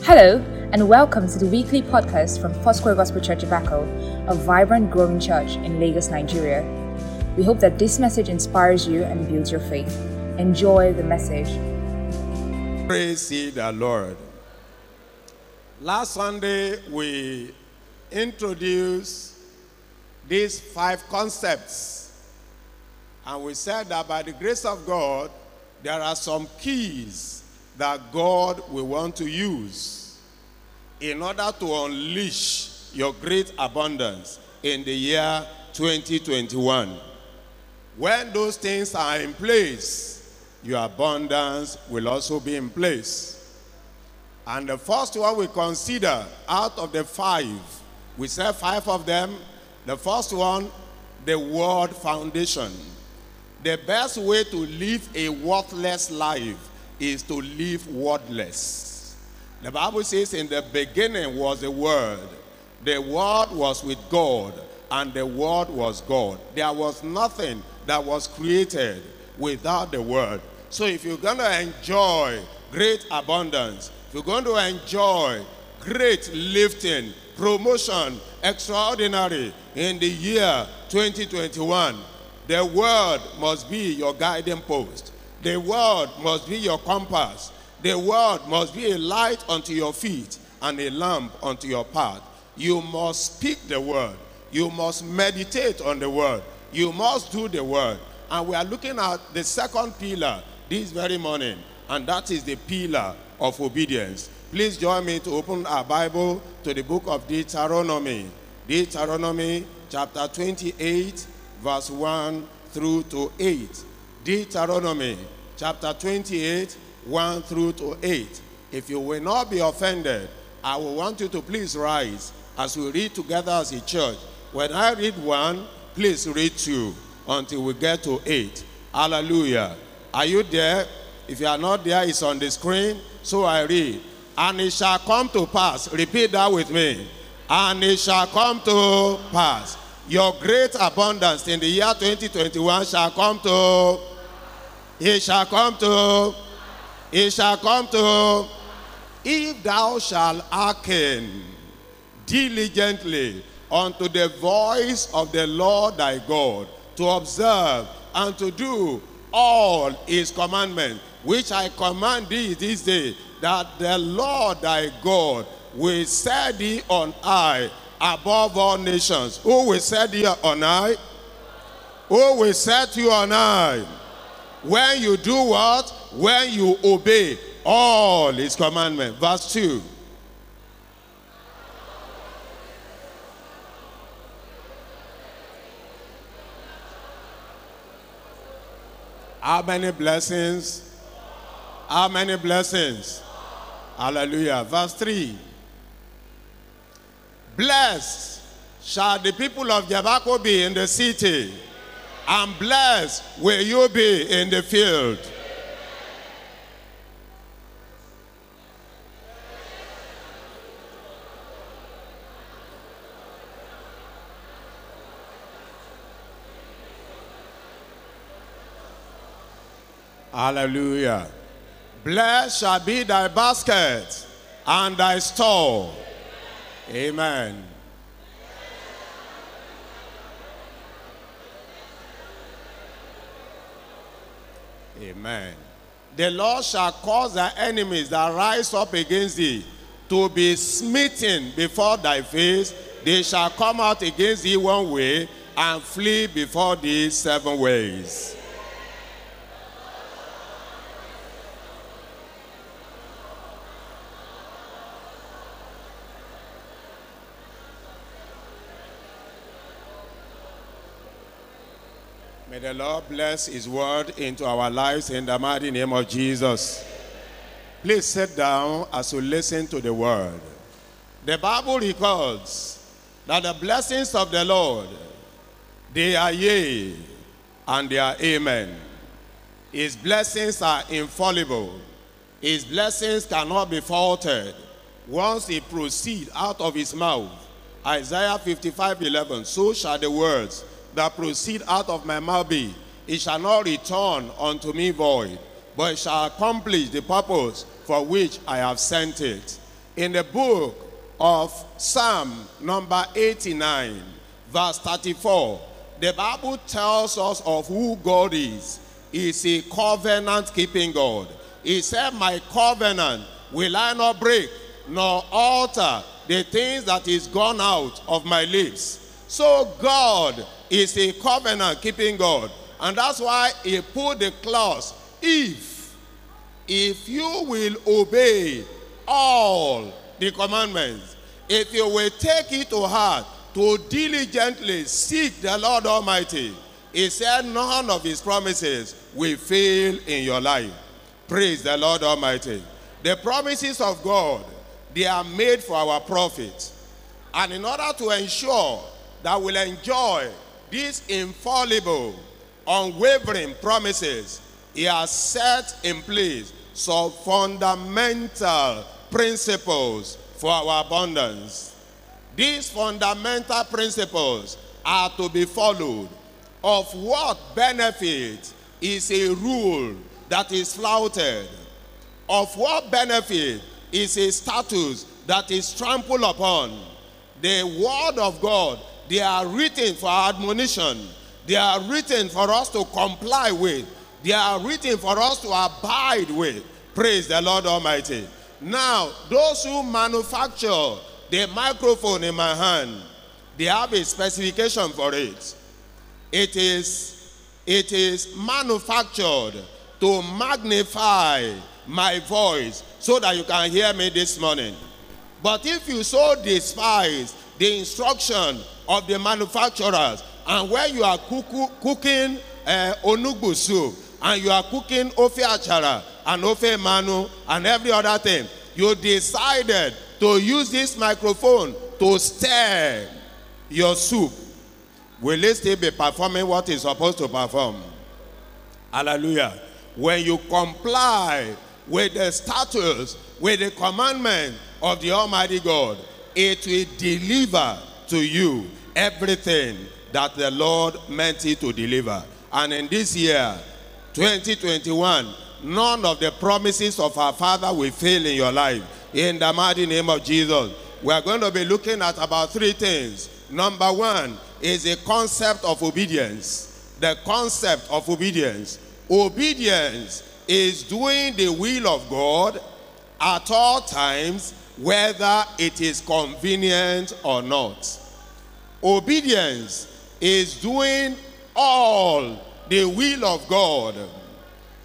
Hello, and welcome to the weekly podcast from Foursquare Gospel Church Abaco, a vibrant, growing church in Lagos, Nigeria. We hope that this message inspires you and builds your faith. Enjoy the message. Praise ye the Lord. Last Sunday, we introduced these five concepts. And we said that by the grace of God, there are some keys that God will want to use in order to unleash your great abundance in the year 2021. When those things are in place, your abundance will also be in place. And the first one we consider out of the five, we said five of them. The first one, the word foundation. The best way to live a worthless life is to live wordless. The Bible says, In the beginning was the Word, the Word was with God, and the Word was God. There was nothing that was created without the Word. So if you're going to enjoy great abundance, if you're going to enjoy great lifting, promotion, extraordinary in the year 2021, the Word must be your guiding post. The word must be your compass. The word must be a light unto your feet and a lamp unto your path. You must speak the word. You must meditate on the word. You must do the word. And we are looking at the second pillar this very morning, and that is the pillar of obedience. Please join me to open our Bible to the book of Deuteronomy. Deuteronomy chapter 28, verse 1 through to 8. Deuteronomy chapter 28, 1 through to 8. If you will not be offended, I will want you to please rise as we read together as a church. When I read one, please read two until we get to 8. Hallelujah. Are you there? If you are not there, it's on the screen. So I read. And it shall come to pass. Repeat that with me. And it shall come to pass. Your great abundance in the year 2021 shall come to it shall come to, it shall come to, if thou shalt hearken diligently unto the voice of the Lord thy God, to observe and to do all his commandments, which I command thee this day, that the Lord thy God will set thee on high above all nations. Who will set thee on high? Who will set you on high? When you do what? When you obey all his commandments. Verse 2. How many blessings? How many blessings? Hallelujah. Verse 3. Blessed shall the people of Jericho be in the city and blessed will you be in the field. Hallelujah. Blessed shall be thy basket and thy store. Amen. Amen. The Lord shall cause thy enemies that rise up against thee to be smitten before thy face. They shall come out against thee one way and flee before thee seven ways. The Lord bless His word into our lives in the mighty name of Jesus. Please sit down as you listen to the word. The Bible records that the blessings of the Lord, they are yea and they are amen. His blessings are infallible. His blessings cannot be faulted. Once he proceed out of his mouth, Isaiah 55, 11, so shall the words that proceed out of my mouth be, it shall not return unto me void, but it shall accomplish the purpose for which I have sent it. in the book of Psalm number 89, verse 34, the Bible tells us of who God is. He's a covenant keeping God. He said, My covenant will I not break, nor alter the things that is gone out of my lips. So God is a covenant keeping God. And that's why he put the clause, if, if you will obey all the commandments, if you will take it to heart to diligently seek the Lord Almighty, he said none of his promises will fail in your life. Praise the Lord Almighty. The promises of God, they are made for our profit. And in order to ensure that we'll enjoy these infallible, unwavering promises, he has set in place some fundamental principles for our abundance. These fundamental principles are to be followed. Of what benefit is a rule that is flouted? Of what benefit is a status that is trampled upon? The word of God, they are written for admonition. They are written for us to comply with. They are written for us to abide with. Praise the Lord Almighty. Now, those who manufacture the microphone in my hand, they have a specification for it. It is, it is manufactured to magnify my voice so that you can hear me this morning. But if you so despise the instruction of the manufacturers, and when you are cooking uh, onugbu soup, and you are cooking ofe achara and ofe manu and every other thing, you decided to use this microphone to stir your soup. Will it still be performing what it's supposed to perform? Hallelujah. When you comply with the status, with the commandment of the Almighty God, it will deliver to you everything that the Lord meant it to deliver. And in this year, 2021, none of the promises of our Father will fail in your life. In the mighty name of Jesus, we are going to be looking at about three things. Number one is the concept of obedience. The concept of obedience. Obedience is doing the will of God at all times, whether it is convenient or not. Obedience is doing all the will of God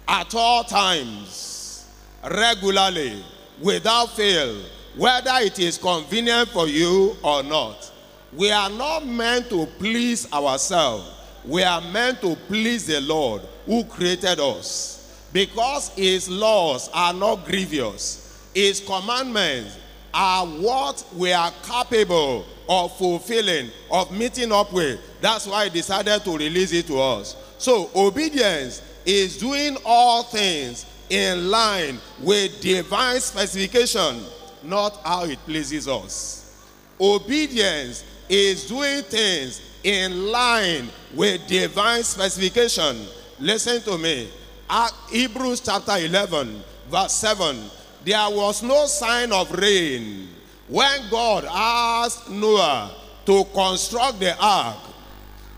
at all times, regularly, without fail, whether it is convenient for you or not. We are not meant to please ourselves. We are meant to please the Lord who created us. Because his laws are not grievous. His commandments are what we are capable of fulfilling, of meeting up with. That's why he decided to release it to us. So obedience is doing all things in line with divine specification, not how it pleases us. Obedience is doing things in line with divine specification. Listen to me. At Hebrews chapter 11, verse 7. There was no sign of rain when God asked Noah to construct the ark.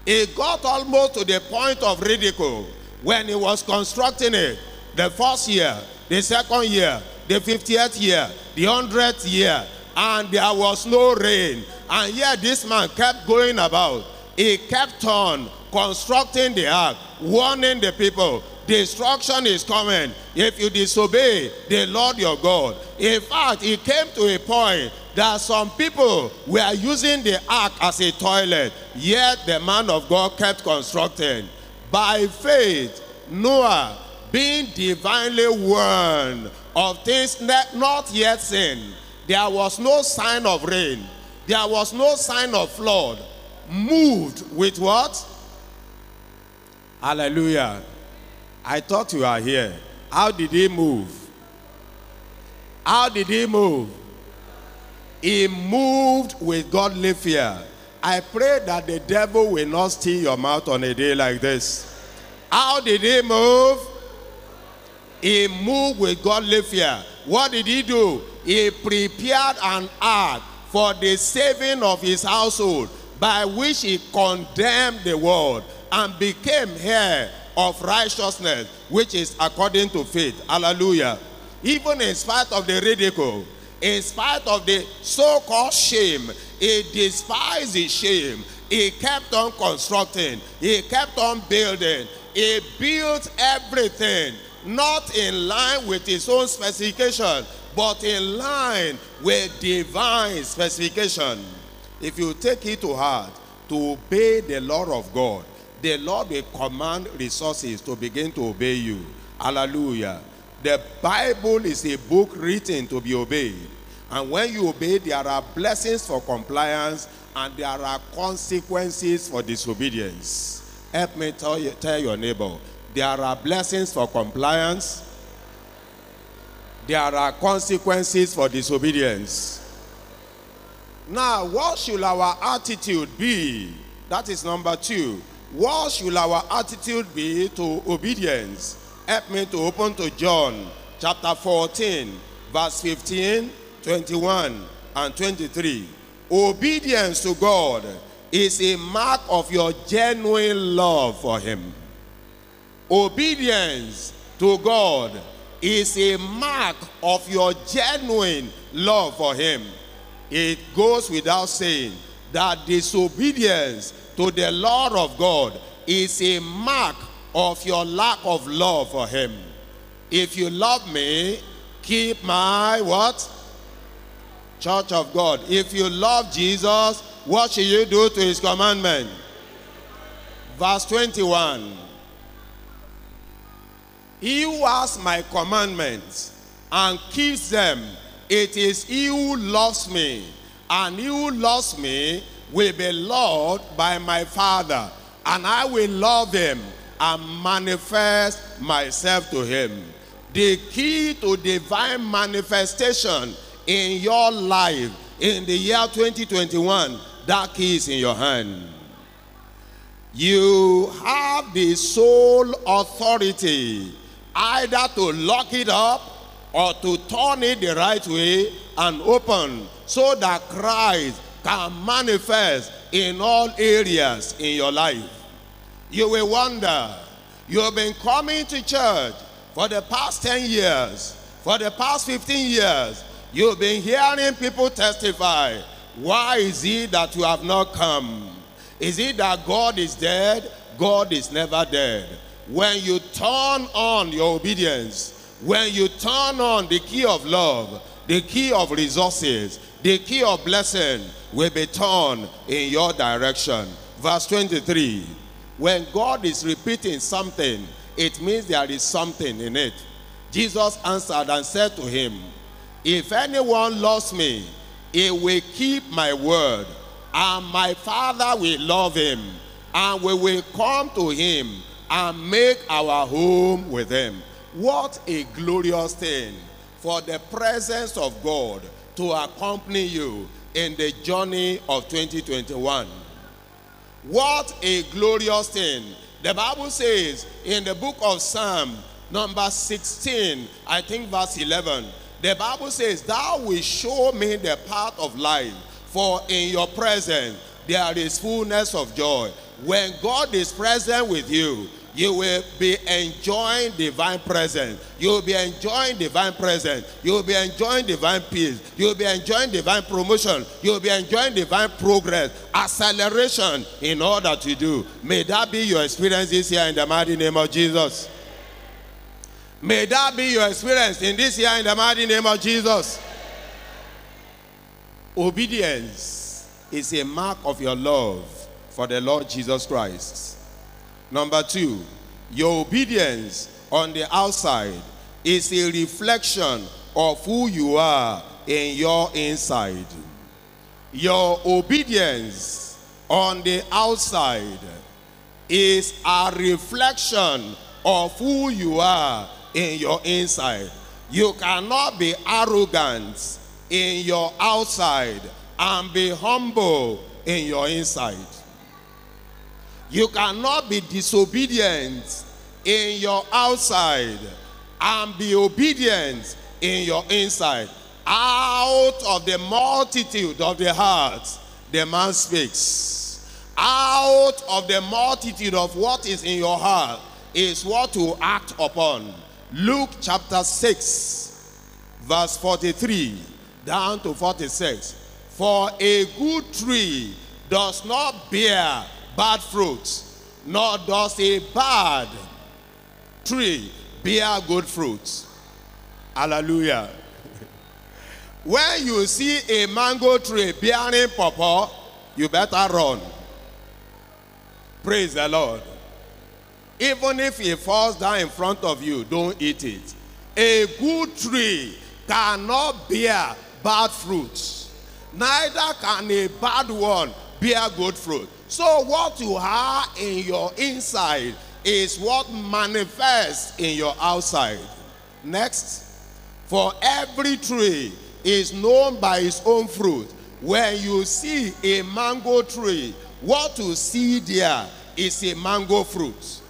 It got almost to the point of ridicule when he was constructing it. The first year, the second year, the 50th year, the 100th year, and there was no rain. And yet this man kept going about. He kept on constructing the ark, warning the people, destruction is coming if you disobey the Lord your God. In fact, it came to a point that some people were using the ark as a toilet, yet the man of God kept constructing. By faith, Noah, being divinely warned of things not yet seen, there was no sign of rain, there was no sign of flood, moved with what? Hallelujah. I thought you are here. How did he move? How did he move? He moved with godly fear. I pray that the devil will not steal your mouth on a day like this. How did he move? He moved with godly fear. what did he do? He prepared an ark for the saving of his household, by which he condemned the world and became heir of righteousness, which is according to faith. Hallelujah. Even in spite of the ridicule, in spite of the so called shame, he despised his shame. He kept on constructing, he kept on building, he built everything not in line with his own specification, but in line with divine specification. If you take it to heart to obey the law of God, the Lord will command resources to begin to obey you. Hallelujah. The Bible is a book written to be obeyed. And when you obey, there are blessings for compliance and there are consequences for disobedience. Help me tell, you, tell your neighbor there are blessings for compliance, there are consequences for disobedience. Now, what should our attitude be? That is number two. What should our attitude be to obedience? Help me to open to John chapter 14, verse 15, 21, and 23. Obedience to God is a mark of your genuine love for Him. Obedience to God is a mark of your genuine love for Him. It goes without saying that disobedience to the law of God is a mark of your lack of love for Him. If you love me, keep my what? Church of God. If you love Jesus, what should you do to his commandment? Verse 21. He who has my commandments and keeps them, it is he who loves me. And he who loves me will be loved by my Father. And I will love him and manifest myself to him. The key to divine manifestation in your life in the year 2021, that key is in your hand. You have the sole authority either to lock it up or to turn it the right way and open so that Christ can manifest in all areas in your life. You will wonder, you have been coming to church for the past 10 years, for the past 15 years, you've been hearing people testify. Why is it that you have not come? Is it that God is dead? God is never dead. When you turn on your obedience, when you turn on the key of love, the key of resources, the key of blessing will be turned in your direction. Verse 23 When God is repeating something, it means there is something in it. Jesus answered and said to him, If anyone loves me, he will keep my word, and my Father will love him, and we will come to him and make our home with him. What a glorious thing for the presence of God to accompany you in the journey of 2021. What a glorious thing. The Bible says in the book of Psalm, number 16, I think verse 11, the Bible says, Thou will show me the path of life, for in your presence there is fullness of joy. When God is present with you, you will be enjoying divine presence. You will be enjoying divine presence. You will be enjoying divine peace. You will be enjoying divine promotion. You will be enjoying divine progress, acceleration in all that you do. May that be your experience this year in the mighty name of Jesus. May that be your experience in this year in the mighty name of Jesus. Obedience is a mark of your love for the Lord Jesus Christ. Number two, your obedience on the outside is a reflection of who you are in your inside. Your obedience on the outside is a reflection of who you are in your inside. You cannot be arrogant in your outside and be humble in your inside. You cannot be disobedient in your outside and be obedient in your inside. Out of the multitude of the heart, the man speaks. Out of the multitude of what is in your heart is what to act upon. Luke chapter 6, verse 43 down to 46. For a good tree does not bear bad fruits, nor does a bad tree bear good fruits. Hallelujah. when you see a mango tree bearing pawpaw, you better run. Praise the Lord. Even if it falls down in front of you, don't eat it. A good tree cannot bear bad fruits, neither can a bad one bear good fruit. So, what you have in your inside is what manifests in your outside. Next, for every tree is known by its own fruit. When you see a mango tree, what you see there is a mango fruit.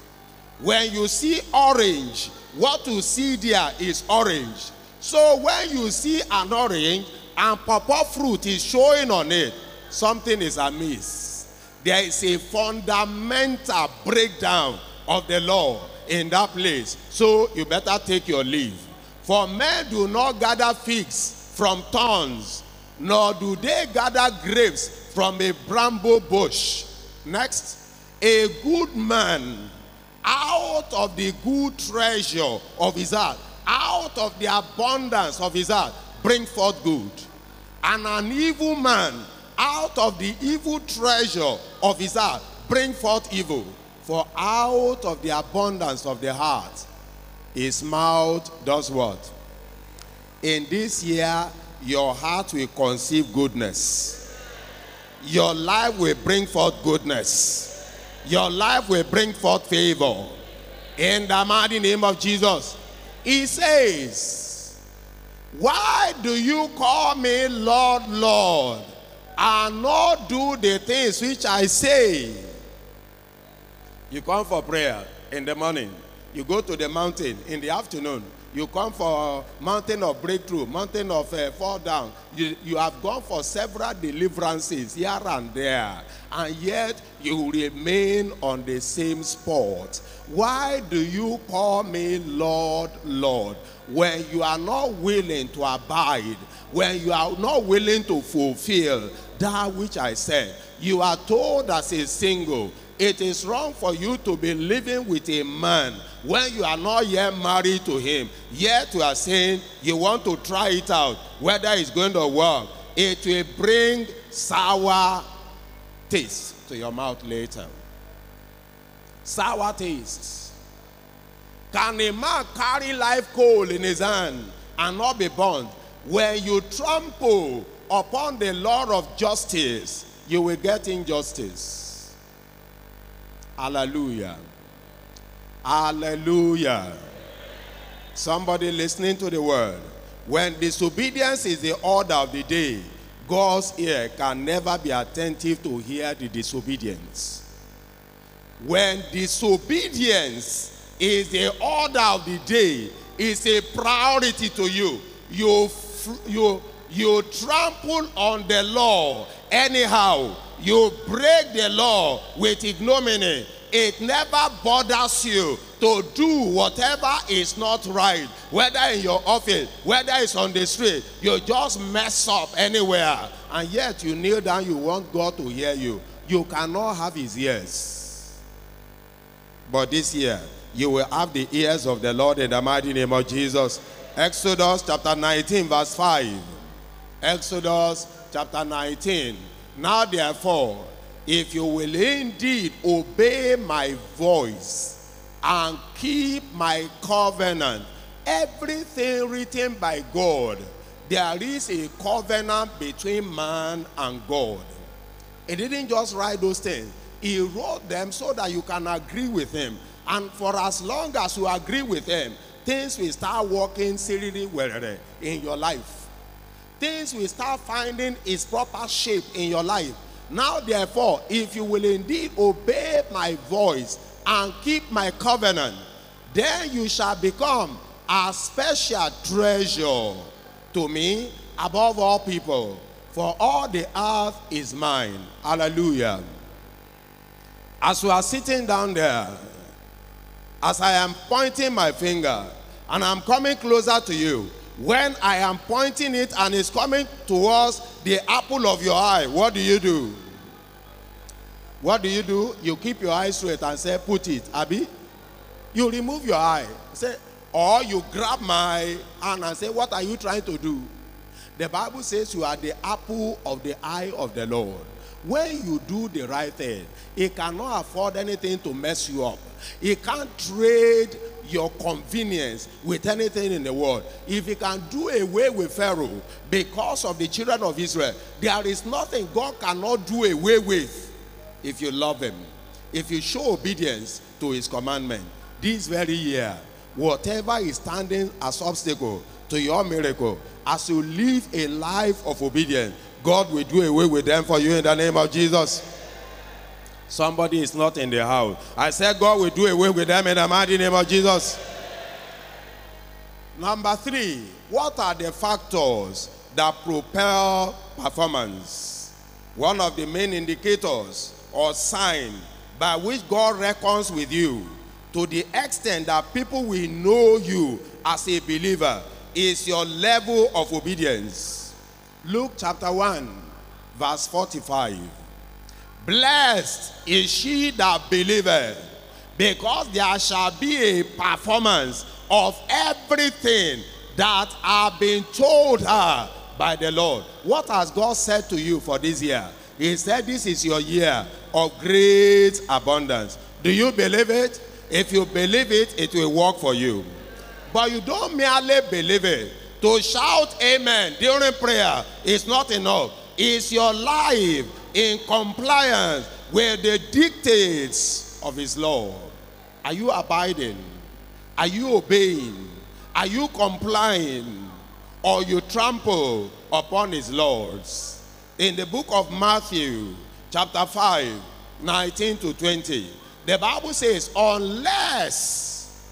When you see orange, what you see there is orange. So when you see an orange and pawpaw fruit is showing on it, something is amiss. There is a fundamental breakdown of the law in that place. So you better take your leave. For men do not gather figs from thorns, nor do they gather grapes from a bramble bush. Next, a good man out of the good treasure of his heart, out of the abundance of his heart, bring forth good. And an evil man, out of the evil treasure of his heart, bring forth evil. For out of the abundance of the heart, his mouth does what? In this year, your heart will conceive goodness. Your life will bring forth goodness your life will bring forth favor. In the mighty name of Jesus. He says, Why do you call me Lord, Lord, and not do the things which I say? You come for prayer in the morning, you go to the mountain in the afternoon, you come for mountain of breakthrough, mountain of uh, fall down. You, you have gone for several deliverances here and there, and yet you remain on the same spot. Why do you call me Lord, Lord? When you are not willing to abide, when you are not willing to fulfill that which I said, you are told as a single, it is wrong for you to be living with a man when you are not yet married to him. Yet you are saying you want to try it out, whether it's going to work. It will bring sour taste to your mouth later. Sour taste. Can a man carry live coal in his hand and not be burned? When you trample upon the law of justice, you will get injustice. Hallelujah. Hallelujah. Somebody listening to the word. When disobedience is the order of the day, God's ear can never be attentive to hear the disobedience. When disobedience is the order of the day, it's a priority to you. You, you, you trample on the law anyhow you break the law with ignominy, it never bothers you to do whatever is not right, whether in your office, whether it's on the street. You just mess up anywhere, and yet you kneel down, you want God to hear you. You cannot have his ears. But this year, you will have the ears of the Lord in the mighty name of Jesus. Exodus chapter 19, verse 5. Exodus chapter 19 now, therefore, if you will indeed obey my voice and keep my covenant, everything written by God, there is a covenant between man and God. He didn't just write those things, he wrote them so that you can agree with him. And for as long as you agree with him, things will start working seriously in your life things will start finding its proper shape in your life. Now, therefore, if you will indeed obey my voice and keep my covenant, then you shall become a special treasure to me above all people, for all the earth is mine. Hallelujah. As we are sitting down there, as I am pointing my finger and I'm coming closer to you, when I am pointing it and it's coming towards the apple of your eye, what do you do? What do you do? You keep your eyes straight and say, put it. Abby? You remove your eye. Say, or you grab my hand and say, What are you trying to do? The Bible says you are the apple of the eye of the Lord. When you do the right thing, He cannot afford anything to mess you up. He can't trade your convenience with anything in the world. If He can do away with Pharaoh because of the children of Israel, there is nothing God cannot do away with if you love Him, if you show obedience to His commandment. This very year, whatever is standing as obstacle to your miracle, as you live a life of obedience, God will do away with them for you in the name of Jesus. Somebody is not in the house. I said God will do away with them in the mighty name of Jesus. Number three, what are the factors that propel performance? One of the main indicators or sign by which God reckons with you to the extent that people will know you as a believer is your level of obedience. Luke chapter 1, verse 45. Blessed is she that believeth, because there shall be a performance of everything that have been told her by the Lord. What has God said to you for this year? He said, This is your year of great abundance. Do you believe it? If you believe it, it will work for you. But you don't merely believe it. To shout amen during prayer is not enough. It's your life in compliance with the dictates of his law? Are you abiding? Are you obeying? Are you complying? Or you trample upon his laws? In the book of Matthew, chapter 5, 19 to 20, the Bible says, unless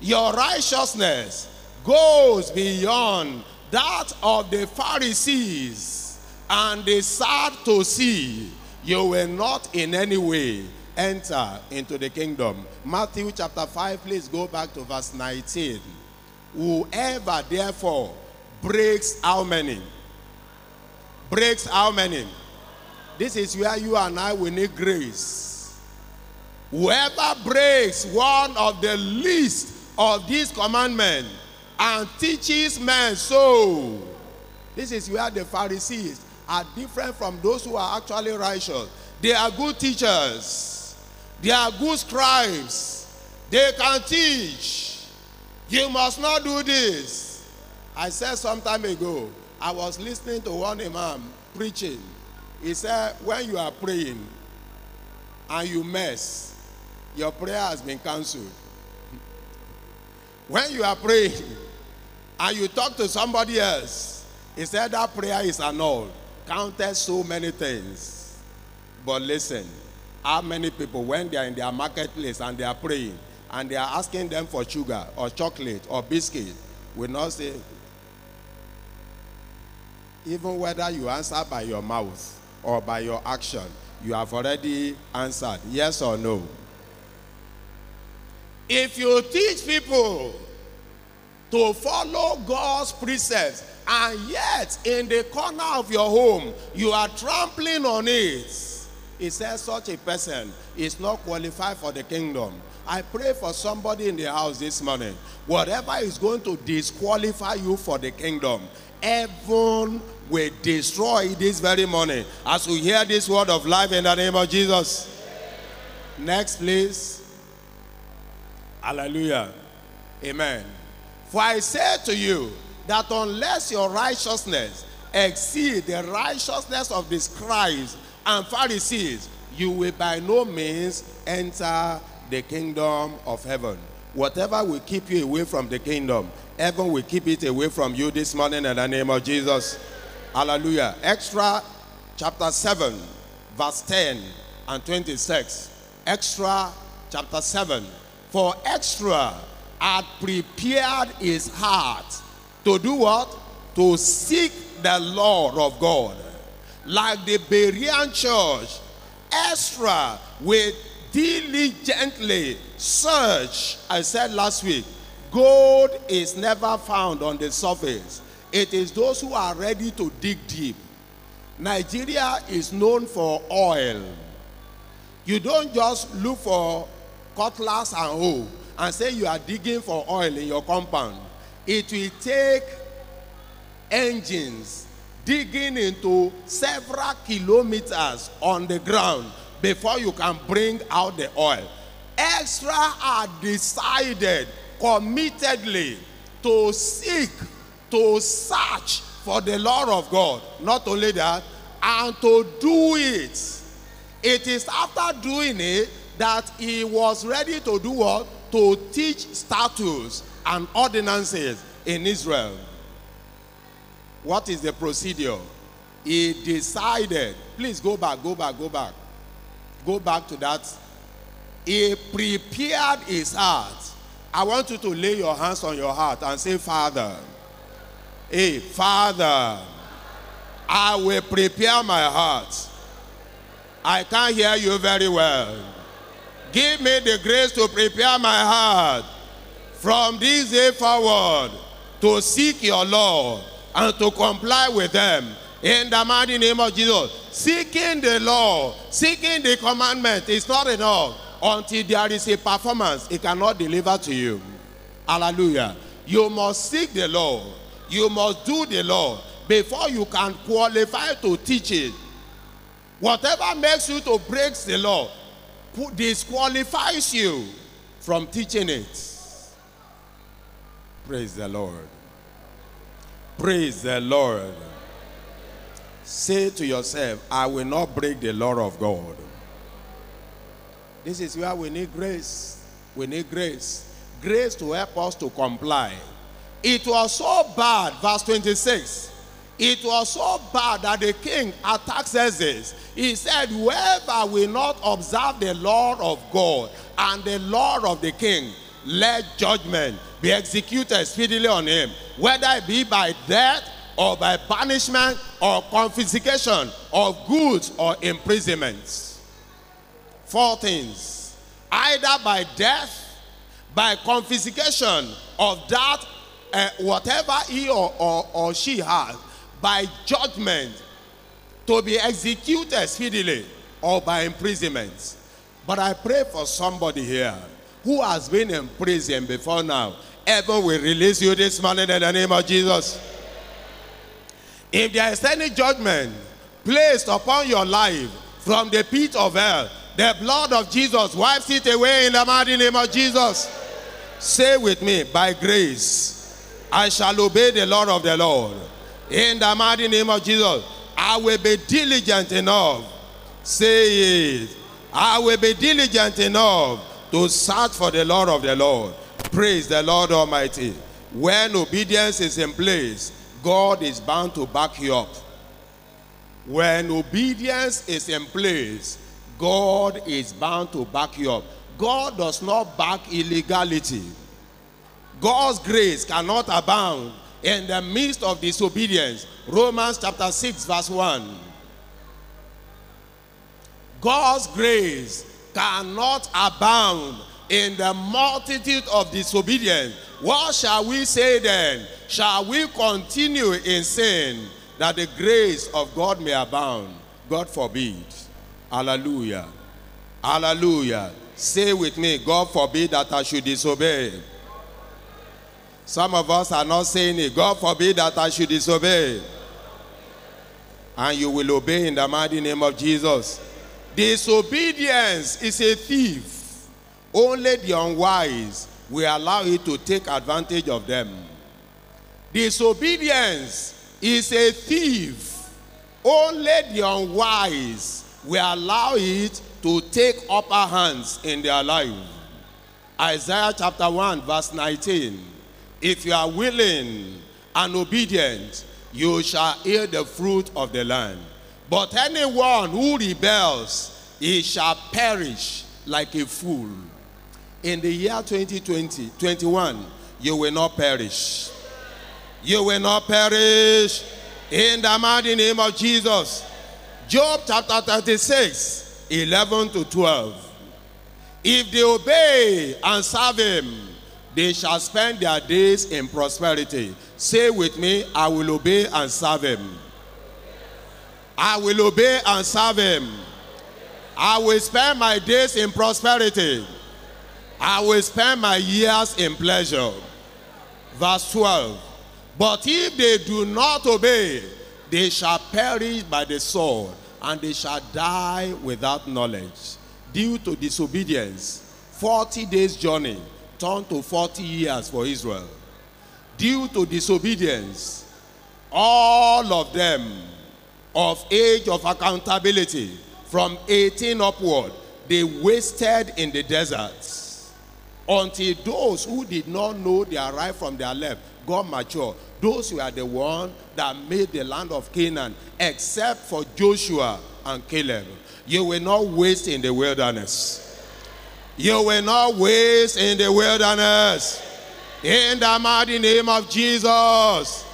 your righteousness goes beyond that of the Pharisees and the sad to see, you will not in any way enter into the kingdom. Matthew chapter 5, please go back to verse 19. Whoever therefore breaks how many? Breaks how many? This is where you and I will need grace. Whoever breaks one of the least of these commandments and teaches men so, this is where the Pharisees are different from those who are actually righteous. They are good teachers, they are good scribes, they can teach. You must not do this. I said some time ago, I was listening to one imam preaching. He said, when you are praying and you mess, your prayer has been cancelled. When you are praying and you talk to somebody else, he said that prayer is annulled. Counted so many things. But listen, how many people, when they are in their marketplace and they are praying and they are asking them for sugar or chocolate or biscuit, will not say, even whether you answer by your mouth or by your action, you have already answered yes or no. If you teach people to follow God's precepts, and yet in the corner of your home you are trampling on it, he says such a person is not qualified for the kingdom. I pray for somebody in the house this morning. Whatever is going to disqualify you for the kingdom, heaven will destroy this very morning as we hear this word of life in the name of Jesus. Next, please. Hallelujah. Amen. For I say to you that unless your righteousness exceed the righteousness of the scribes and Pharisees, you will by no means enter the kingdom of heaven. Whatever will keep you away from the kingdom, heaven will keep it away from you this morning in the name of Jesus. Hallelujah. Ezra chapter 7, verse 10 and 26. Ezra chapter 7. For Ezra had prepared his heart to do what? To seek the Lord of God. Like the Berean church, Ezra will diligently search. I said last week, gold is never found on the surface. It is those who are ready to dig deep. Nigeria is known for oil. You don't just look for cutlass and hoe and say you are digging for oil in your compound. It will take engines digging into several kilometers on the ground before you can bring out the oil. Ezra are decided committedly to seek, to search for the Lord of God. Not only that, and to do it. It is after doing it that he was ready to do what? To teach statutes and ordinances in Israel. What is the procedure? He decided, please go back, go back, go back. Go back to that. He prepared his heart. I want you to lay your hands on your heart and say, Father, hey, Father, I will prepare my heart. I can't hear you very well. Give me the grace to prepare my heart from this day forward to seek your Lord and to comply with them. In the mighty name of Jesus. Seeking the law, seeking the commandment is not enough until there is a performance it cannot deliver to you. Hallelujah. You must seek the law. You must do the law before you can qualify to teach it. Whatever makes you to break the law disqualifies you from teaching it. Praise the Lord. Praise the Lord. Say to yourself, I will not break the law of God. This is where we need grace. We need grace. Grace to help us to comply. It was so bad, verse 26. It was so bad that the king Artaxerxes, he said, Whoever will not observe the law of God and the law of the king, let judgment be executed speedily on him, whether it be by death or by punishment or confiscation of goods or imprisonments. Four things either by death, by confiscation of that, uh, whatever he or, or, or she has, by judgment to be executed speedily, or by imprisonment. But I pray for somebody here who has been in prison before now. Heaven will release you this morning in the name of Jesus. If there is any judgment placed upon your life from the pit of hell, the blood of Jesus wipes it away in the mighty name of Jesus. Say with me, by grace, I shall obey the Lord of the Lord. In the mighty name of Jesus, I will be diligent enough. Say it. I will be diligent enough to search for the Lord of the Lord. Praise the Lord Almighty. When obedience is in place, God is bound to back you up. When obedience is in place, God is bound to back you up. God does not back illegality. God's grace cannot abound in the midst of disobedience. Romans chapter 6, verse 1. God's grace cannot abound in the multitude of disobedience. What shall we say then? Shall we continue in sin that the grace of God may abound? God forbid. Hallelujah. Hallelujah. Say with me, God forbid that I should disobey. Some of us are not saying it. God forbid that I should disobey. And you will obey in the mighty name of Jesus. Disobedience is a thief. Only the unwise will allow it to take advantage of them. Disobedience is a thief. Only the unwise will allow it to take upper hands in their life. Isaiah chapter 1, verse 19. If you are willing and obedient, you shall eat the fruit of the land. But anyone who rebels, he shall perish like a fool. in the year 2020, 21, you will not perish. You will not perish in the mighty name of Jesus. Job chapter 36, 11 to 12. If they obey and serve him, they shall spend their days in prosperity. Say with me, I will obey and serve him. I will obey and serve him. I will spend my days in prosperity. I will spend my years in pleasure. Verse 12. But if they do not obey, they shall perish by the sword, and they shall die without knowledge. Due to disobedience, 40 days' journey turned to 40 years for Israel. Due to disobedience, all of them of age of accountability from 18 upward, they wasted in the deserts until those who did not know their right from their left got mature. Those were the one that made the land of Canaan, except for Joshua and Caleb. You will not waste in the wilderness. You will not waste in the wilderness. In the mighty name of Jesus.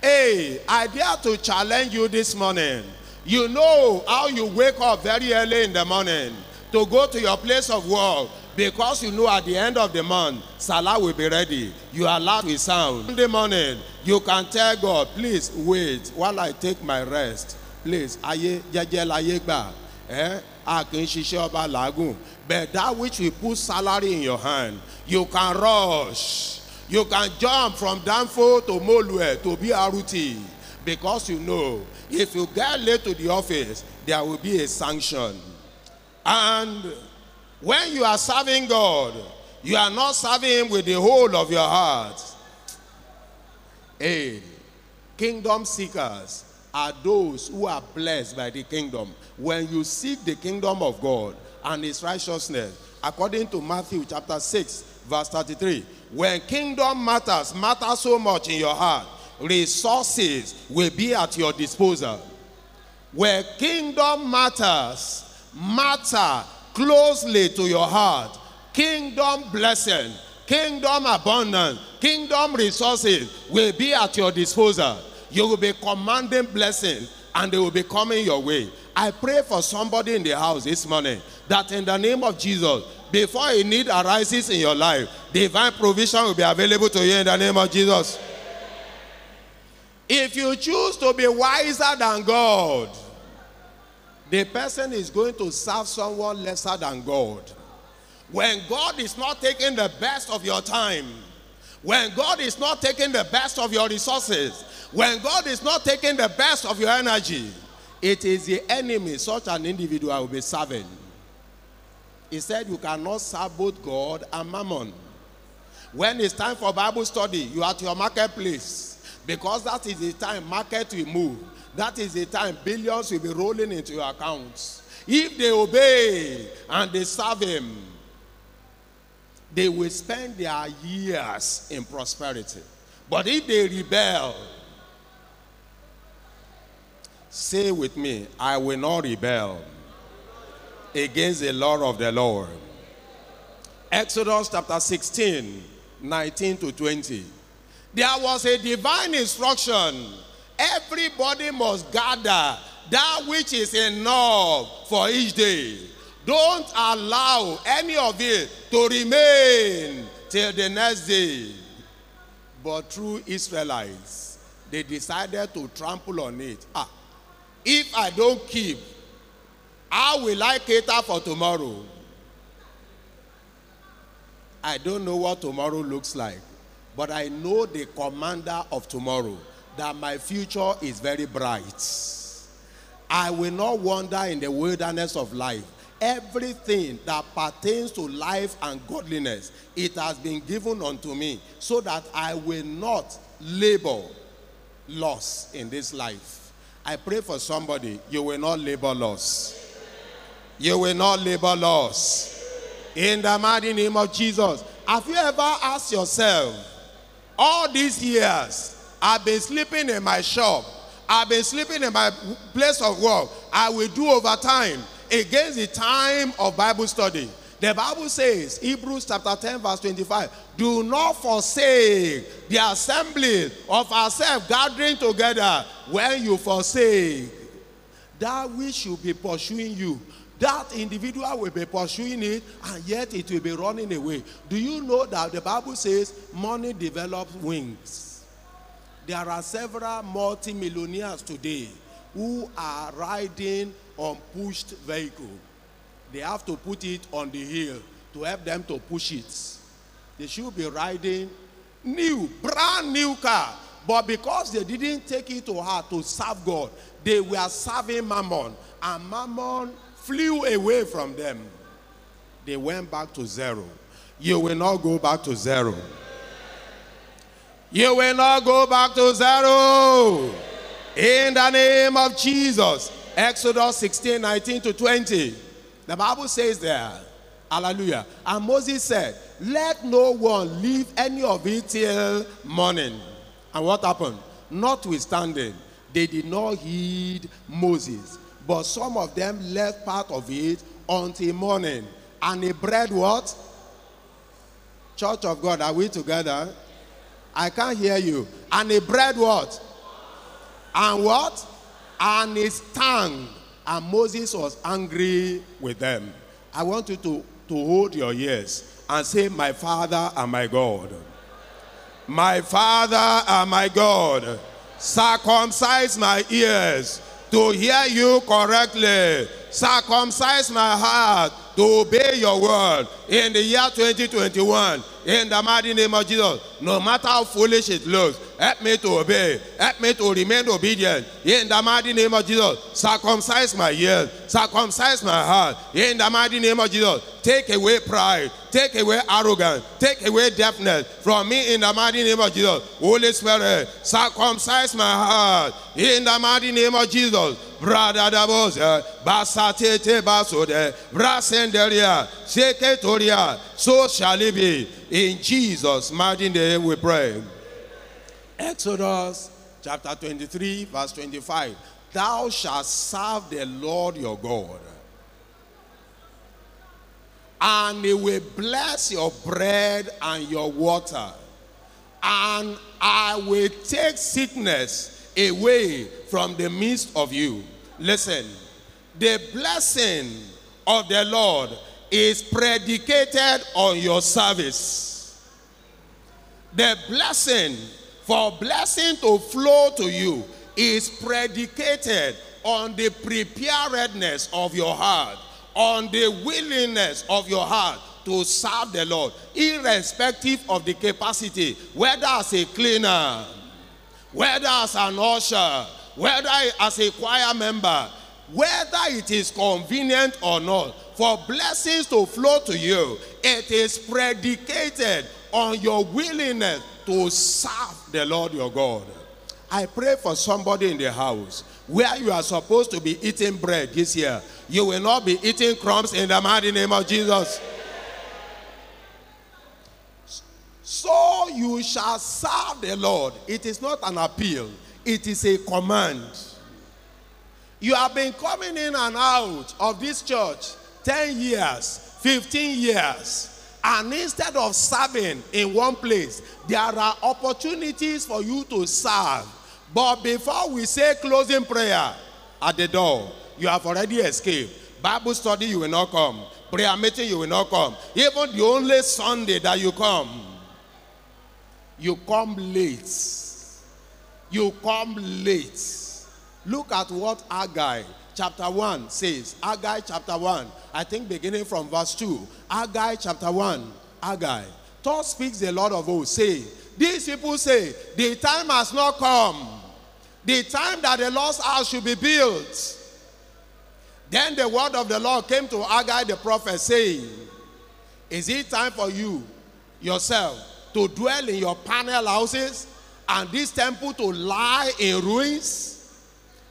Hey, I dare to challenge you this morning. You know how you wake up very early in the morning to go to your place of work because you know at the end of the month, Salah will be ready. You are allowed to sound. In the morning, you can tell God, please wait while I take my rest. Please, ayé jẹ́jẹ́ láyé gbà. Eh? A kì í ṣiṣẹ́ ọba làágùn. But that which will put salary in your hand, you can rush. You can jump from Danfo to Molue to BRT because you know if you get late to the office, there will be a sanction. And when you are serving God, you are not serving Him with the whole of your heart. Hey, kingdom seekers are those who are blessed by the kingdom. When you seek the kingdom of God and His righteousness, according to Matthew chapter 6, verse 33, when kingdom matters, matter so much in your heart, resources will be at your disposal. Where kingdom matters, matter closely to your heart. Kingdom blessing, kingdom abundance, kingdom resources will be at your disposal. You will be commanding blessing and they will be coming your way. I pray for somebody in the house this morning that in the name of Jesus, before a need arises in your life, divine provision will be available to you in the name of Jesus. If you choose to be wiser than God, the person is going to serve someone lesser than God. When God is not taking the best of your time, when God is not taking the best of your resources, when God is not taking the best of your energy, it is the enemy such an individual will be serving. He said you cannot serve both God and mammon. When it's time for Bible study, you are at your marketplace because that is the time market will move. That is the time billions will be rolling into your accounts. If they obey and they serve Him, they will spend their years in prosperity. But if they rebel, say with me, I will not rebel against the law of the Lord. Exodus chapter 16, 19 to 20. There was a divine instruction. Everybody must gather that which is enough for each day. Don't allow any of it to remain till the next day. But true Israelites, they decided to trample on it. Ah, if I don't keep, how will I cater for tomorrow? I don't know what tomorrow looks like, but I know the commander of tomorrow that my future is very bright. I will not wander in the wilderness of life. Everything that pertains to life and godliness, it has been given unto me so that I will not labor loss in this life. I pray for somebody, you will not labor loss. You will not labor loss. In the mighty name of Jesus. Have you ever asked yourself, all these years, I've been sleeping in my shop, I've been sleeping in my place of work, I will do overtime against the time of Bible study. The Bible says, Hebrews chapter 10, verse 25, do not forsake the assembly of ourselves gathering together when you forsake. That which should be pursuing you, that individual will be pursuing it and yet it will be running away. Do you know that the Bible says money develops wings? There are several multimillionaires today who are riding on pushed vehicle. They have to put it on the hill to help them to push it. They should be riding new, brand new car. But because they didn't take it to heart to serve God, they were serving Mammon. And Mammon flew away from them. They went back to zero. You will not go back to zero. You will not go back to zero. In the name of Jesus. Exodus 16, 19 to 20. The Bible says there, Hallelujah. And Moses said, Let no one leave any of it till morning. And what happened? Notwithstanding, they did not heed Moses. But some of them left part of it until morning. And he bred what? Church of God, are we together? I can't hear you. And he bred what? And what? And his tongue. And Moses was angry with them. I want you to, to hold your ears and say, My Father and my God. My Father and my God. Circumcise my ears to hear you correctly. Circumcise my heart to obey your word in the year 2021 in the mighty name of Jesus. No matter how foolish it looks, help me to obey, help me to remain obedient in the mighty name of Jesus. Circumcise my ears, circumcise my heart in the mighty name of Jesus. Take away pride, take away arrogance, take away deafness from me in the mighty name of Jesus. Holy Spirit, circumcise my heart in the mighty name of Jesus. Brada da bosa, eh, basatete basode, brasenderia, seketoria, so shall it be. In Jesus' mighty name we pray. Exodus chapter 23, verse 25. Thou shalt serve the Lord your God, and he will bless your bread and your water, and I will take sickness away from the midst of you. Listen, the blessing of the Lord is predicated on your service. The blessing, for blessing to flow to you, is predicated on the preparedness of your heart, on the willingness of your heart to serve the Lord, irrespective of the capacity, whether as a cleaner, whether as an usher, whether as a choir member, whether it is convenient or not, for blessings to flow to you, it is predicated on your willingness to serve the Lord your God. I pray for somebody in the house where you are supposed to be eating bread this year. You will not be eating crumbs in the mighty name of Jesus. So you shall serve the Lord. It is not an appeal, it is a command. You have been coming in and out of this church 10 years, 15 years. And instead of serving in one place, there are opportunities for you to serve. But before we say closing prayer at the door, you have already escaped. Bible study, you will not come. Prayer meeting, you will not come. Even the only Sunday that you come, you come late. You come late. Look at what Haggai chapter 1 says. Haggai chapter 1, I think beginning from verse 2. Haggai chapter 1, Haggai. Thus speaks the Lord of hosts, say, These people say, the time has not come. The time that the Lord's house should be built. Then the word of the Lord came to Haggai the prophet, saying, Is it time for you yourself to dwell in your panel houses and this temple to lie in ruins?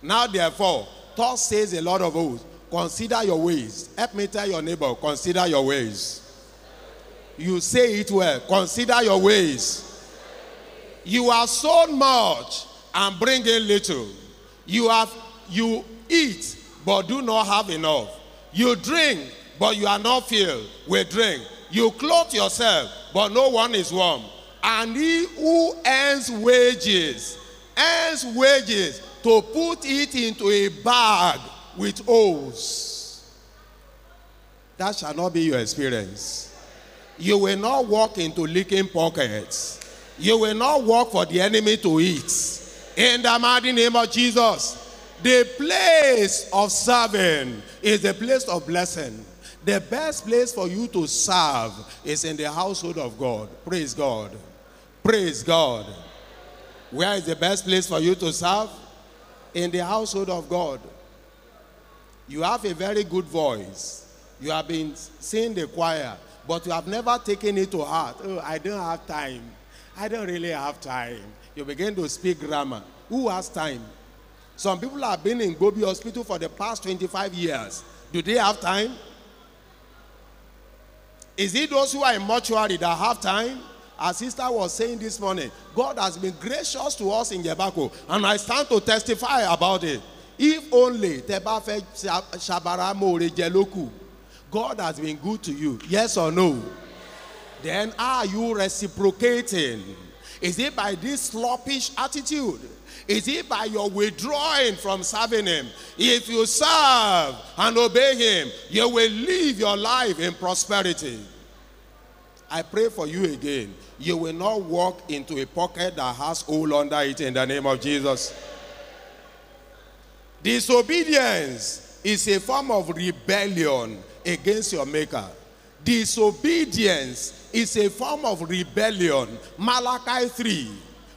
Now, therefore, thus says the Lord of hosts, consider your ways. Help me tell your neighbor, consider your ways. You say it well, consider your ways. You have sown much and bring in little. You have you eat but do not have enough. You drink but you are not filled with drink. You clothe yourself, but no one is warm. And he who earns wages, earns wages to put it into a bag with holes. That shall not be your experience. You will not walk into leaking pockets. You will not walk for the enemy to eat. In the mighty name of Jesus. The place of serving is the place of blessing. The best place for you to serve is in the household of God. Praise God. Praise God. Where is the best place for you to serve? In the household of God. You have a very good voice. You have been singing the choir, but you have never taken it to heart. Oh, I don't have time. I don't really have time. You begin to speak grammar. Who has time? Some people have been in Gobi Hospital for the past 25 years. Do they have time? Is it those who are in mortuary that have time? Our sister was saying this morning, God has been gracious to us in Yebako, and I stand to testify about it. If only Tebafe Shabara More Jeloku, God has been good to you, yes or no? Then are you reciprocating? Is it by this sloppish attitude? Is it by your withdrawing from serving Him? If you serve and obey Him, you will live your life in prosperity. I pray for you again. You will not walk into a pocket that has hole under it in the name of Jesus. Disobedience is a form of rebellion against your Maker. Disobedience is a form of rebellion. Malachi 3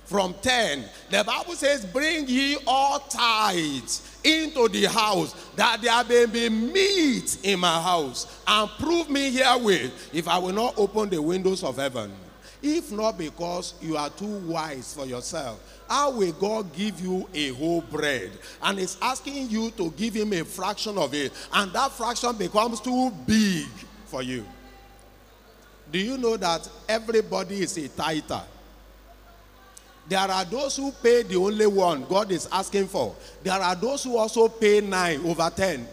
from 10. The Bible says, Bring ye all tithes into the house, that there may be meat in my house, and prove me herewith, if I will not open the windows of heaven. If not because you are too wise for yourself, how will God give you a whole bread? And it's asking you to give him a fraction of it, and that fraction becomes too big for you. Do you know that everybody is a tither? There are those who pay the only one God is asking for. There are those who also pay nine over ten.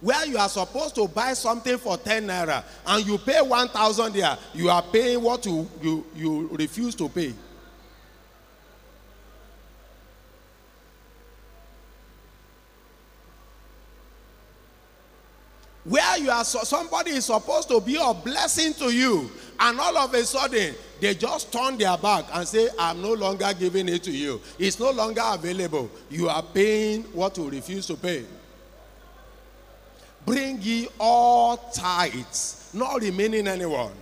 Where you are supposed to buy something for 10 naira and you pay 1,000 there, you are paying what you, you, you refuse to pay. Where you are, somebody is supposed to be a blessing to you, and all of a sudden they just turn their back and say, I'm no longer giving it to you. It's no longer available. You are paying what you refuse to pay. Bring ye all tithes, not remaining anyone.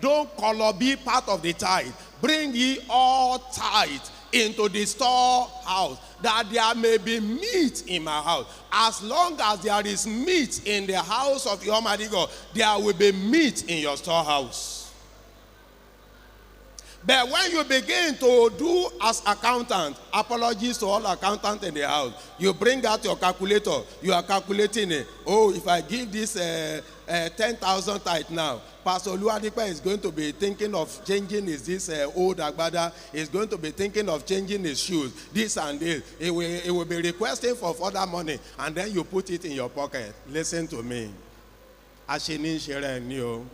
Don't color be part of the tithe. Bring ye all tithes into the storehouse, that there may be meat in my house. As long as there is meat in the house of the Almighty God, there will be meat in your storehouse. But when you begin to do as accountant, apologies to all accountants in the house, you bring out your calculator, you are calculating it. Oh, if I give this uh, uh, 10,000 tithe now, Pastor Luadipa is going to be thinking of changing his this uh, old agbada. He's going to be thinking of changing his shoes, this and this. He will, he will be requesting for further money, and then you put it in your pocket. Listen to me. Ashinin Shere Nyo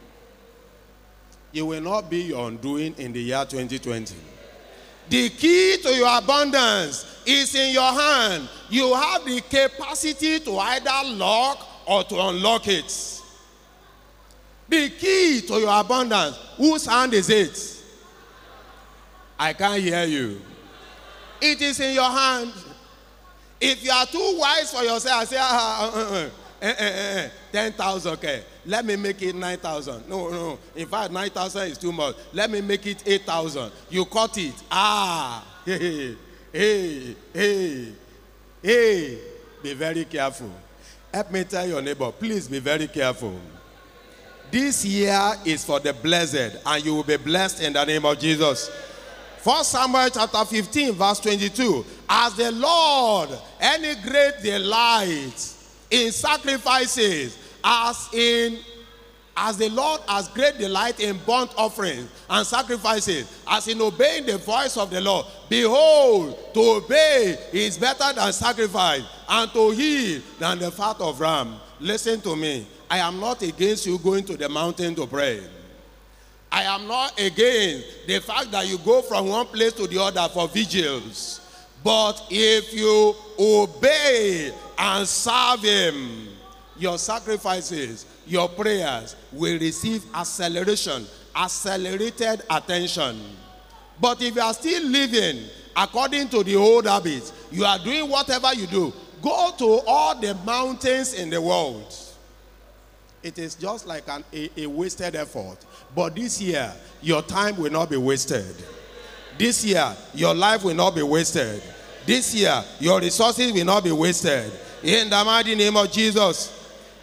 you will not be your undoing in the year 2020. The key to your abundance is in your hand. You have the capacity to either lock or to unlock it. The key to your abundance, whose hand is it? I can't hear you. It is in your hand. If you are too wise for yourself, say, ah, uh, uh, uh, eh, eh, eh, 10,000, okay. Let me make it 9,000. No, no. In fact, 9,000 is too much. Let me make it 8,000. You cut it. Ah, hey, hey, hey, hey. Be very careful. Help me tell your neighbor, please be very careful. This year is for the blessed, and you will be blessed in the name of Jesus. First Samuel chapter 15, verse 22. As the Lord, any great delight in sacrifices, as in as the Lord has great delight in burnt offerings and sacrifices, as in obeying the voice of the Lord. Behold, to obey is better than sacrifice, and to heal than the fat of ram. Listen to me. I am not against you going to the mountain to pray. I am not against the fact that you go from one place to the other for vigils. But if you obey and serve Him, your sacrifices, your prayers will receive acceleration, accelerated attention. But if you are still living according to the old habits, you are doing whatever you do, go to all the mountains in the world. It is just like an, a, a wasted effort. But this year, your time will not be wasted. This year, your life will not be wasted. This year, your resources will not be wasted. In the mighty name of Jesus.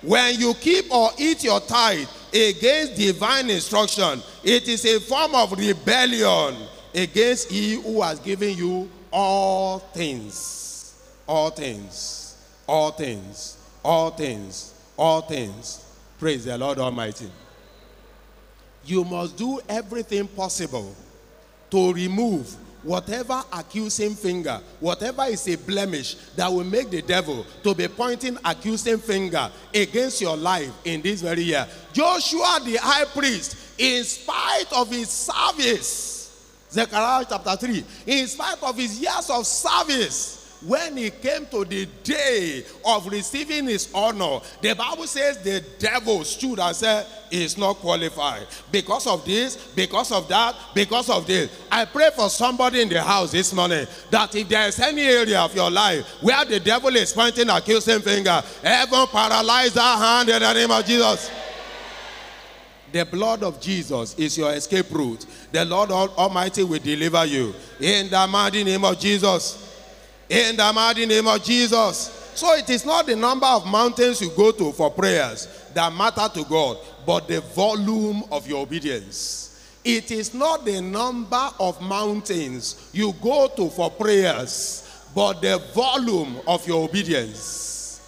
When you keep or eat your tithe against divine instruction, it is a form of rebellion against he who has given you all things. All things. All things. All things. All things. Praise the Lord Almighty. You must do everything possible to remove whatever accusing finger, whatever is a blemish that will make the devil to be pointing accusing finger against your life in this very year. Joshua the high priest, in spite of his service, Zechariah chapter 3, in spite of his years of service, when he came to the day of receiving his honor, the Bible says the devil stood and said, He's not qualified. Because of this, because of that, because of this. I pray for somebody in the house this morning that if there is any area of your life where the devil is pointing accusing finger, heaven paralyze that hand in the name of Jesus. The blood of Jesus is your escape route. The Lord Almighty will deliver you. In the mighty name of Jesus. In the mighty name of Jesus. So it is not the number of mountains you go to for prayers that matter to God, but the volume of your obedience. It is not the number of mountains you go to for prayers, but the volume of your obedience.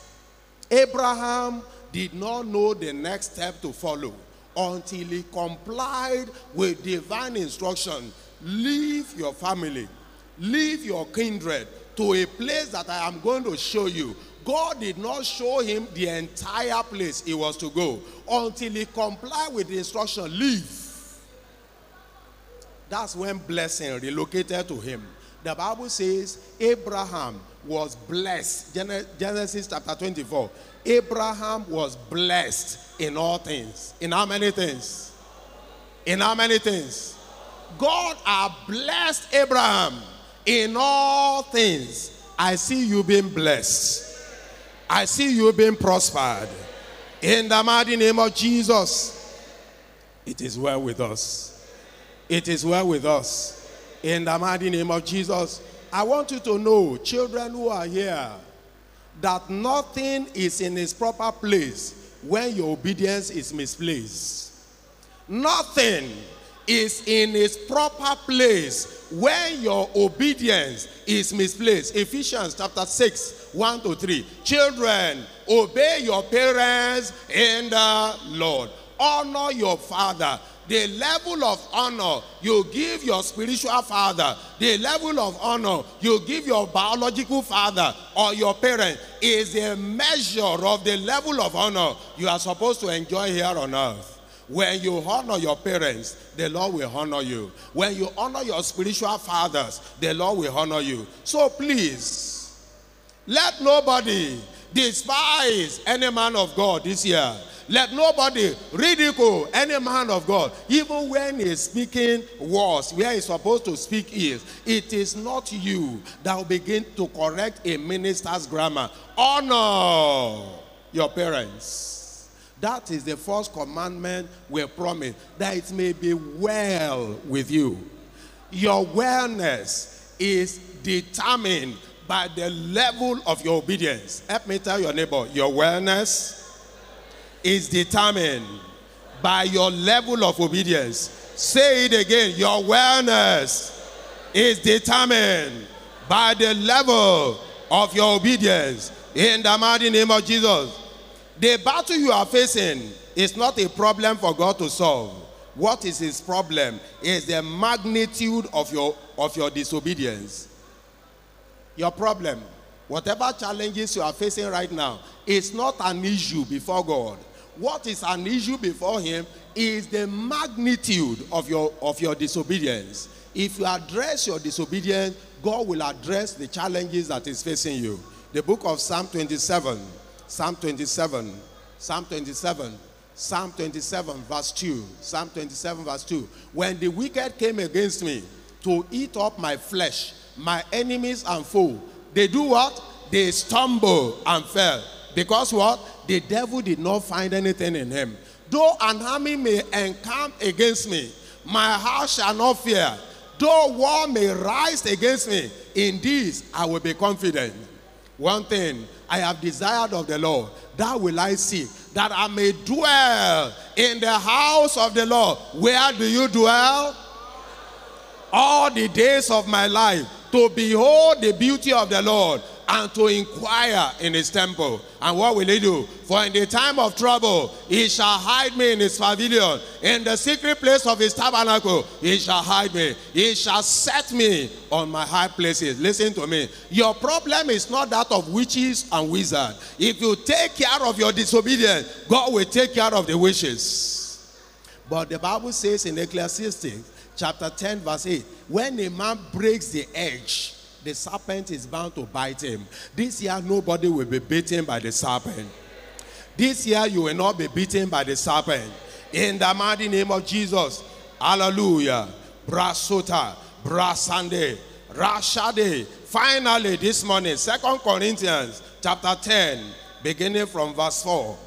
Abraham did not know the next step to follow until he complied with divine instruction. Leave your family, leave your kindred, to a place that I am going to show you. God did not show him the entire place he was to go until he complied with the instruction leave. That's when blessing relocated to him. The Bible says Abraham was blessed. Genesis chapter 24. Abraham was blessed in all things. In how many things? In how many things? God had blessed Abraham in all things, I see you being blessed. I see you being prospered. In the mighty name of Jesus, it is well with us. It is well with us. In the mighty name of Jesus, I want you to know, children who are here, that nothing is in its proper place when your obedience is misplaced. Nothing is in its proper place when your obedience is misplaced. Ephesians chapter 6, 1 to 3. Children, obey your parents in the Lord. Honor your father. The level of honor you give your spiritual father, the level of honor you give your biological father or your parent is a measure of the level of honor you are supposed to enjoy here on earth. When you honor your parents, the Lord will honor you. When you honor your spiritual fathers, the Lord will honor you. So please, let nobody despise any man of God this year. Let nobody ridicule any man of God, even when he's speaking words, where he's supposed to speak is. It is not you that will begin to correct a minister's grammar. Honor your parents. That is the first commandment we promise, that it may be well with you. Your wellness is determined by the level of your obedience. Help me tell your neighbor, your wellness is determined by your level of obedience. Say it again, your wellness is determined by the level of your obedience. In the mighty name of Jesus. The battle you are facing is not a problem for God to solve. What is his problem is the magnitude of your, of your disobedience. Your problem, whatever challenges you are facing right now, is not an issue before God. what is an issue before him is the magnitude of your of your disobedience. If you address your disobedience, God will address the challenges that is facing you. The book of Psalm 27, Psalm 27, Psalm 27, Psalm 27, verse 2. Psalm 27, verse 2. When the wicked came against me to eat up my flesh, my enemies and foe, they do what? They stumble and fell. Because what? The devil did not find anything in him. Though an army may encamp against me, my heart shall not fear. Though war may rise against me, in this I will be confident. One thing I have desired of the Lord, that will I seek, that I may dwell in the house of the Lord. Where do you dwell? All the days of my life, to behold the beauty of the Lord and to inquire in his temple. And what will he do? For in the time of trouble, he shall hide me in his pavilion. In the secret place of his tabernacle, he shall hide me. He shall set me on my high places. Listen to me. Your problem is not that of witches and wizards. If you take care of your disobedience, God will take care of the wishes. But the Bible says in Ecclesiastes chapter 10, verse 8, when a man breaks the edge, the serpent is bound to bite him. This year, nobody will be bitten by the serpent. This year, you will not be beaten by the serpent. In the mighty name of Jesus. Hallelujah. Brasota, Brasande, Rashade. Finally, this morning, Second Corinthians chapter 10, beginning from verse 4.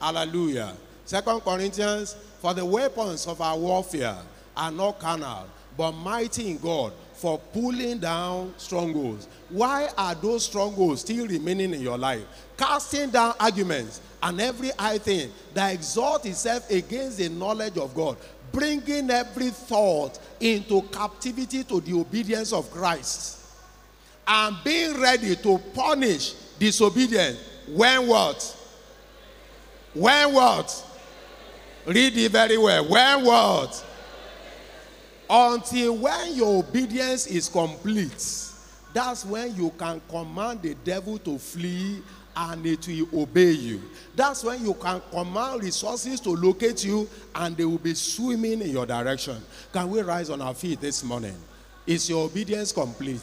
Hallelujah. Second Corinthians, for the weapons of our warfare are not carnal, but mighty in God for pulling down strongholds. Why are those strongholds still remaining in your life? Casting down arguments and every high thing that exalts itself against the knowledge of God, bringing every thought into captivity to the obedience of Christ, and being ready to punish disobedience when what? When what? Read it very well. When what? Until when your obedience is complete, that's when you can command the devil to flee and it will obey you. That's when you can command resources to locate you and they will be swimming in your direction. Can we rise on our feet this morning? Is your obedience complete?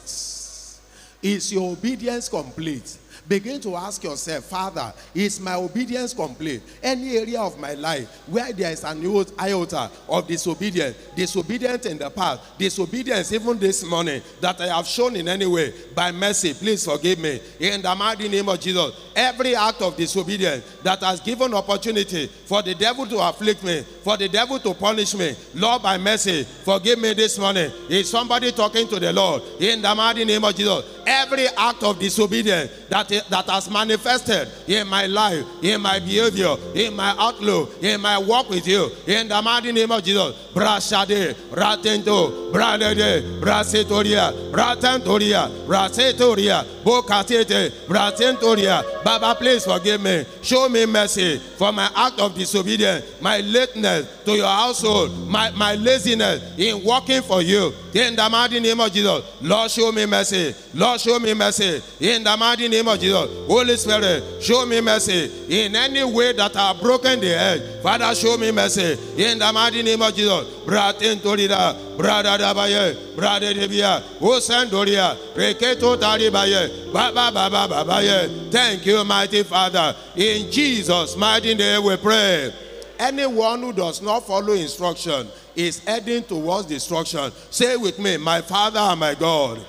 Is your obedience complete? Begin to ask yourself, Father, is my obedience complete? Any area of my life where there is an iota of disobedience, disobedience in the past, disobedience even this morning that I have shown in any way by mercy, please forgive me. In the mighty name of Jesus, every act of disobedience that has given opportunity for the devil to afflict me, for the devil to punish me, Lord, by mercy, forgive me this morning. Is somebody talking to the Lord? In the mighty name of Jesus, every act of disobedience that that has manifested in my life, in my behavior, in my outlook, in my walk with you. In the mighty name of Jesus. Brashade, Ratento, Bradede, Brasetoria, Bratentoria, Brasetoria, Bokatete, Bratentoria. Baba, please forgive me. Show me mercy for my act of disobedience, my lateness to your household, my, my laziness in working for you. In the mighty name of Jesus. Lord, show me mercy. Lord, show me mercy. In the mighty name of Jesus. Holy Spirit, show me mercy. In any way that I have broken the edge, Father, show me mercy. In the mighty name of Jesus. Bratin Torida, Brada Dabaye, Brada Debia, Osandoria, Reketo Talibaye, Baba Baba Babaye. Thank you, mighty Father. In Jesus' mighty name we pray. Anyone who does not follow instruction is heading towards destruction. Say with me, my Father and my God,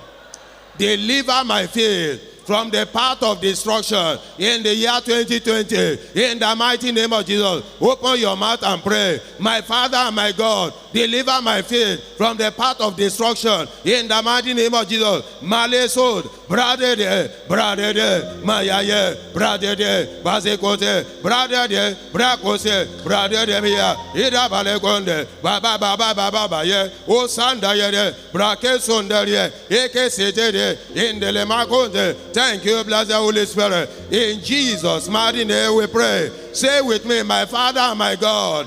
deliver my faith from the path of destruction in the year 2020. In the mighty name of Jesus, open your mouth and pray. My Father and my God, deliver my faith from the path of destruction in the mighty name of Jesus. Malesod, brother de, brother de, mayaye, brother de, basekote, brother de, brakose, brother de mia, ida balekonde, baba baba baba baye, o sanda yere, brake sondarie, eke sete de, indele makonde. Thank you, blessed Holy Spirit. In Jesus' mighty name we pray. Say with me, my Father my God,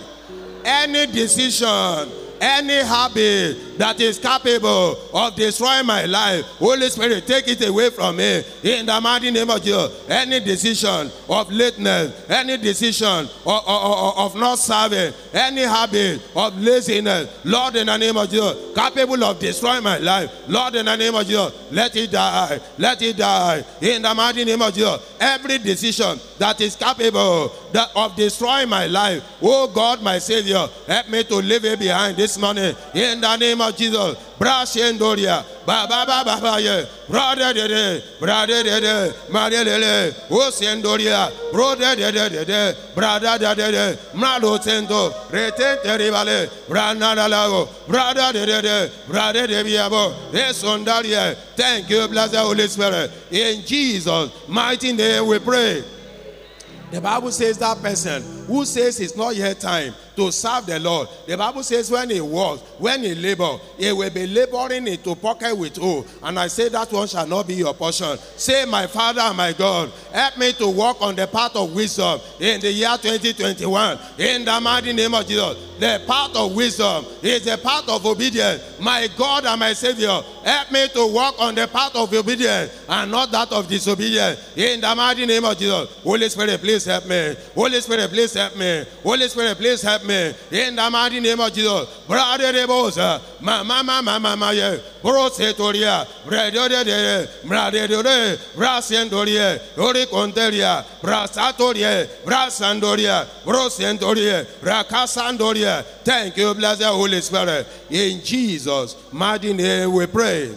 any decision, any habit that is capable of destroying my life. Holy Spirit, take it away from me. In the mighty name of Jesus, any decision of lateness, any decision of, of, of not serving, any habit of laziness, Lord, in the name of Jesus, capable of destroying my life. Lord, in the name of Jesus, let it die. Let it die. In the mighty name of Jesus, every decision that is capable that of destroying my life, oh God, my Savior, help me to leave it behind this morning. In the name of Jesus, Brashendoria, Baba Baba Baba, Brother Dede, Brother Maria Lele, Osendoria, Brother Dede, Brother Dede, Mrado Tento, Retente Rivale, Branana Lago, Brother Dede, Brother Debiabo, Esondaria. Thank you, blessed Holy Spirit. In Jesus' mighty name we pray. The Bible says that person who says it's not yet time to serve the Lord. The Bible says when he works, when he labor, he will be laboring into pocket with who? And I say that one shall not be your portion. Say, my Father my God, help me to walk on the path of wisdom in the year 2021. In the mighty name of Jesus, the path of wisdom is the path of obedience. My God and my Savior, help me to walk on the path of obedience and not that of disobedience. In the mighty name of Jesus, Holy Spirit, please help me. Holy Spirit, please help me. Holy Spirit, please help me. In the mighty name of Jesus, brother de bosa, mama mama mama ye, brosetoria, brother de de, brasendoria, ori conteria, brasatoria, brasandoria, brosendoria, bracasandoria. Thank you, blessed Holy Spirit. In Jesus' mighty name we pray.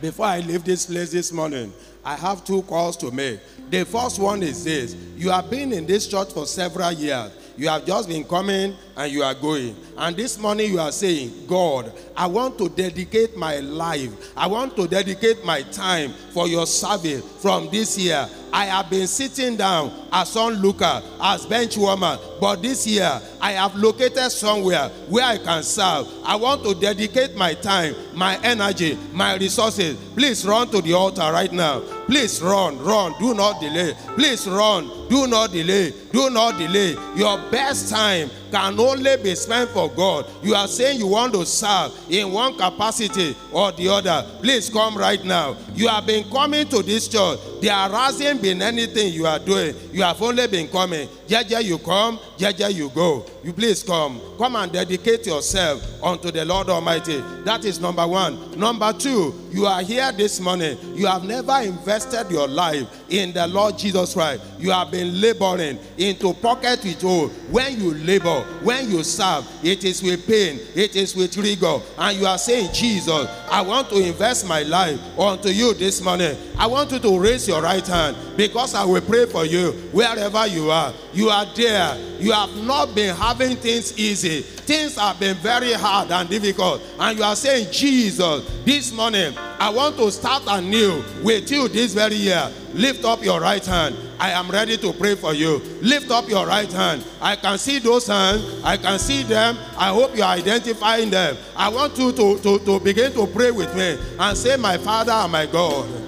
Before I leave this place this morning, I have two calls to make. The first one is this You have been in this church for several years. You have just been coming and you are going. And this morning you are saying, God, I want to dedicate my life. I want to dedicate my time for your service from this year. I have been sitting down as onlooker, as bench warmer, but this year I have located somewhere where I can serve. I want to dedicate my time, my energy, my resources. Please run to the altar right now. Please run, run, do not delay. Please run, do not delay, do not delay. Your best time can only be spent for God. You are saying you want to serve in one capacity or the other. Please come right now. You have been coming to this church. There hasn't been anything you are doing. You have only been coming. Jeje, you come. Jeje, you go. You please come. Come and dedicate yourself unto the Lord Almighty. That is number one. Number two, you are here this morning. You have never invested your life in the Lord Jesus Christ. You have been laboring into pocket with all. When you labor, when you serve, it is with pain, it is with rigor. And you are saying, Jesus, I want to invest my life unto you this morning. I want you to raise your right hand because I will pray for you wherever you are. You are there. You have not been having things easy. Things have been very hard and difficult. And you are saying, Jesus, this morning, I want to start anew with you this very year. Lift up your right hand. I am ready to pray for you. Lift up your right hand. I can see those hands. I can see them. I hope you are identifying them. I want you to, to, to begin to pray with me and say, My Father and my God.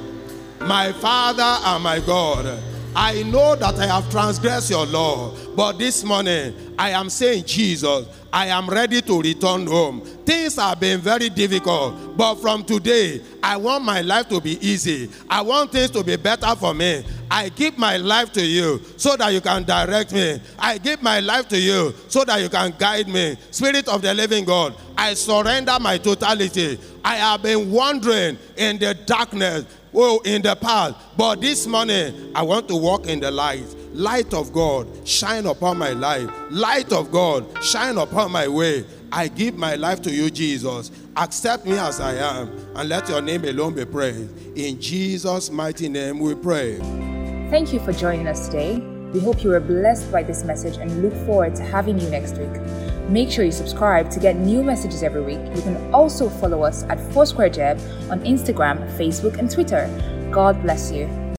My Father and my God. I know that I have transgressed your law, but this morning I am saying, Jesus, I am ready to return home. Things have been very difficult, but from today, I want my life to be easy. I want things to be better for me. I give my life to you so that you can direct me. I give my life to you so that you can guide me. Spirit of the living God, I surrender my totality. I have been wandering in the darkness oh, in the past. But this morning, I want to walk in the light. Light of God, shine upon my life. Light of God, shine upon my way. I give my life to you, Jesus. Accept me as I am, and let your name alone be praised. In Jesus' mighty name we pray. Thank you for joining us today. We hope you were blessed by this message and look forward to having you next week. Make sure you subscribe to get new messages every week. You can also follow us at Foursquare Jeb on Instagram, Facebook, and Twitter. God bless you.